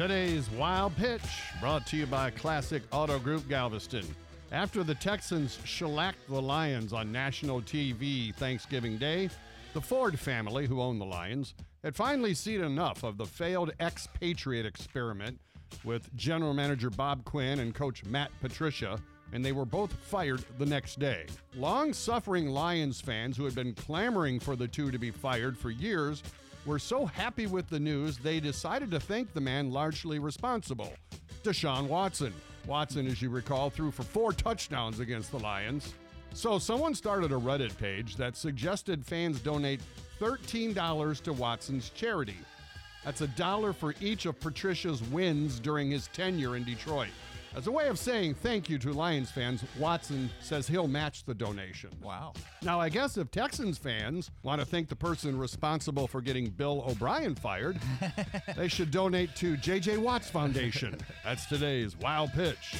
Today's Wild Pitch brought to you by Classic Auto Group Galveston. After the Texans shellacked the Lions on national TV Thanksgiving Day, the Ford family, who owned the Lions, had finally seen enough of the failed ex-Patriot experiment with general manager Bob Quinn and coach Matt Patricia, and they were both fired the next day. Long suffering Lions fans who had been clamoring for the two to be fired for years were so happy with the news they decided to thank the man largely responsible, Deshaun Watson. Watson, as you recall, threw for four touchdowns against the Lions. So someone started a Reddit page that suggested fans donate $13 to Watson's charity. That's a dollar for each of Patricia's wins during his tenure in Detroit. As a way of saying thank you to Lions fans, Watson says he'll match the donation. Wow. Now, I guess if Texans fans want to thank the person responsible for getting Bill O'Brien fired, they should donate to JJ Watt's Foundation. That's today's Wild Pitch.